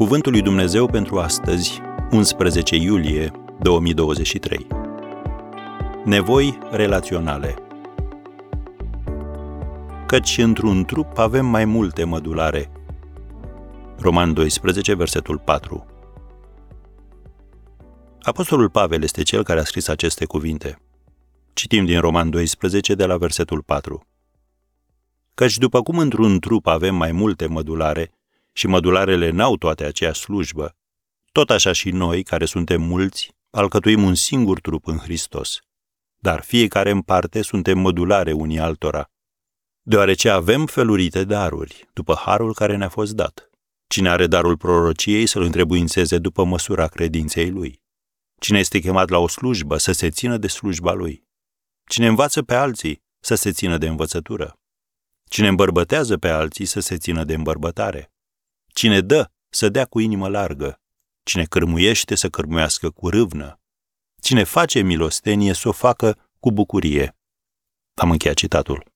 Cuvântul lui Dumnezeu pentru astăzi, 11 iulie 2023. Nevoi relaționale. Căci într-un trup avem mai multe mădulare. Roman 12, versetul 4. Apostolul Pavel este cel care a scris aceste cuvinte. Citim din Roman 12 de la versetul 4. Căci după cum într-un trup avem mai multe mădulare, și mădularele n-au toate aceeași slujbă, tot așa și noi, care suntem mulți, alcătuim un singur trup în Hristos. Dar fiecare în parte suntem mădulare unii altora, deoarece avem felurite daruri, după harul care ne-a fost dat. Cine are darul prorociei să-l întrebuințeze după măsura credinței lui. Cine este chemat la o slujbă să se țină de slujba lui. Cine învață pe alții să se țină de învățătură. Cine îmbărbătează pe alții să se țină de îmbărbătare. Cine dă, să dea cu inimă largă. Cine cărmuiește, să cărmuiască cu râvnă. Cine face milostenie, să o facă cu bucurie. Am încheiat citatul.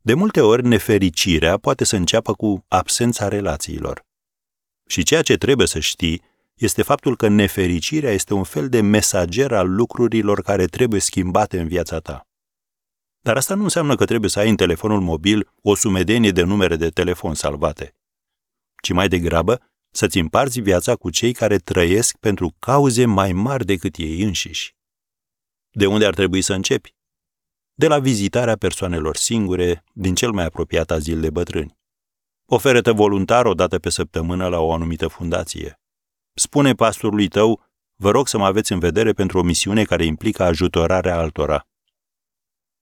De multe ori, nefericirea poate să înceapă cu absența relațiilor. Și ceea ce trebuie să știi este faptul că nefericirea este un fel de mesager al lucrurilor care trebuie schimbate în viața ta. Dar asta nu înseamnă că trebuie să ai în telefonul mobil o sumedenie de numere de telefon salvate, ci mai degrabă să-ți împarți viața cu cei care trăiesc pentru cauze mai mari decât ei înșiși. De unde ar trebui să începi? De la vizitarea persoanelor singure din cel mai apropiat azil de bătrâni. Oferă-te voluntar o dată pe săptămână la o anumită fundație. Spune pastorului tău, vă rog să mă aveți în vedere pentru o misiune care implică ajutorarea altora.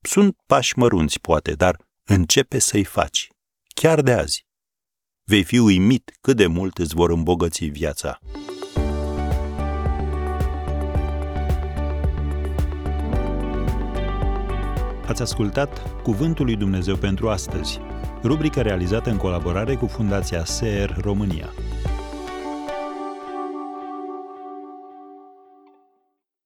Sunt pași mărunți, poate, dar începe să-i faci. Chiar de azi. Vei fi uimit cât de mult îți vor îmbogăți viața. Ați ascultat Cuvântul lui Dumnezeu pentru astăzi, rubrica realizată în colaborare cu Fundația SER România.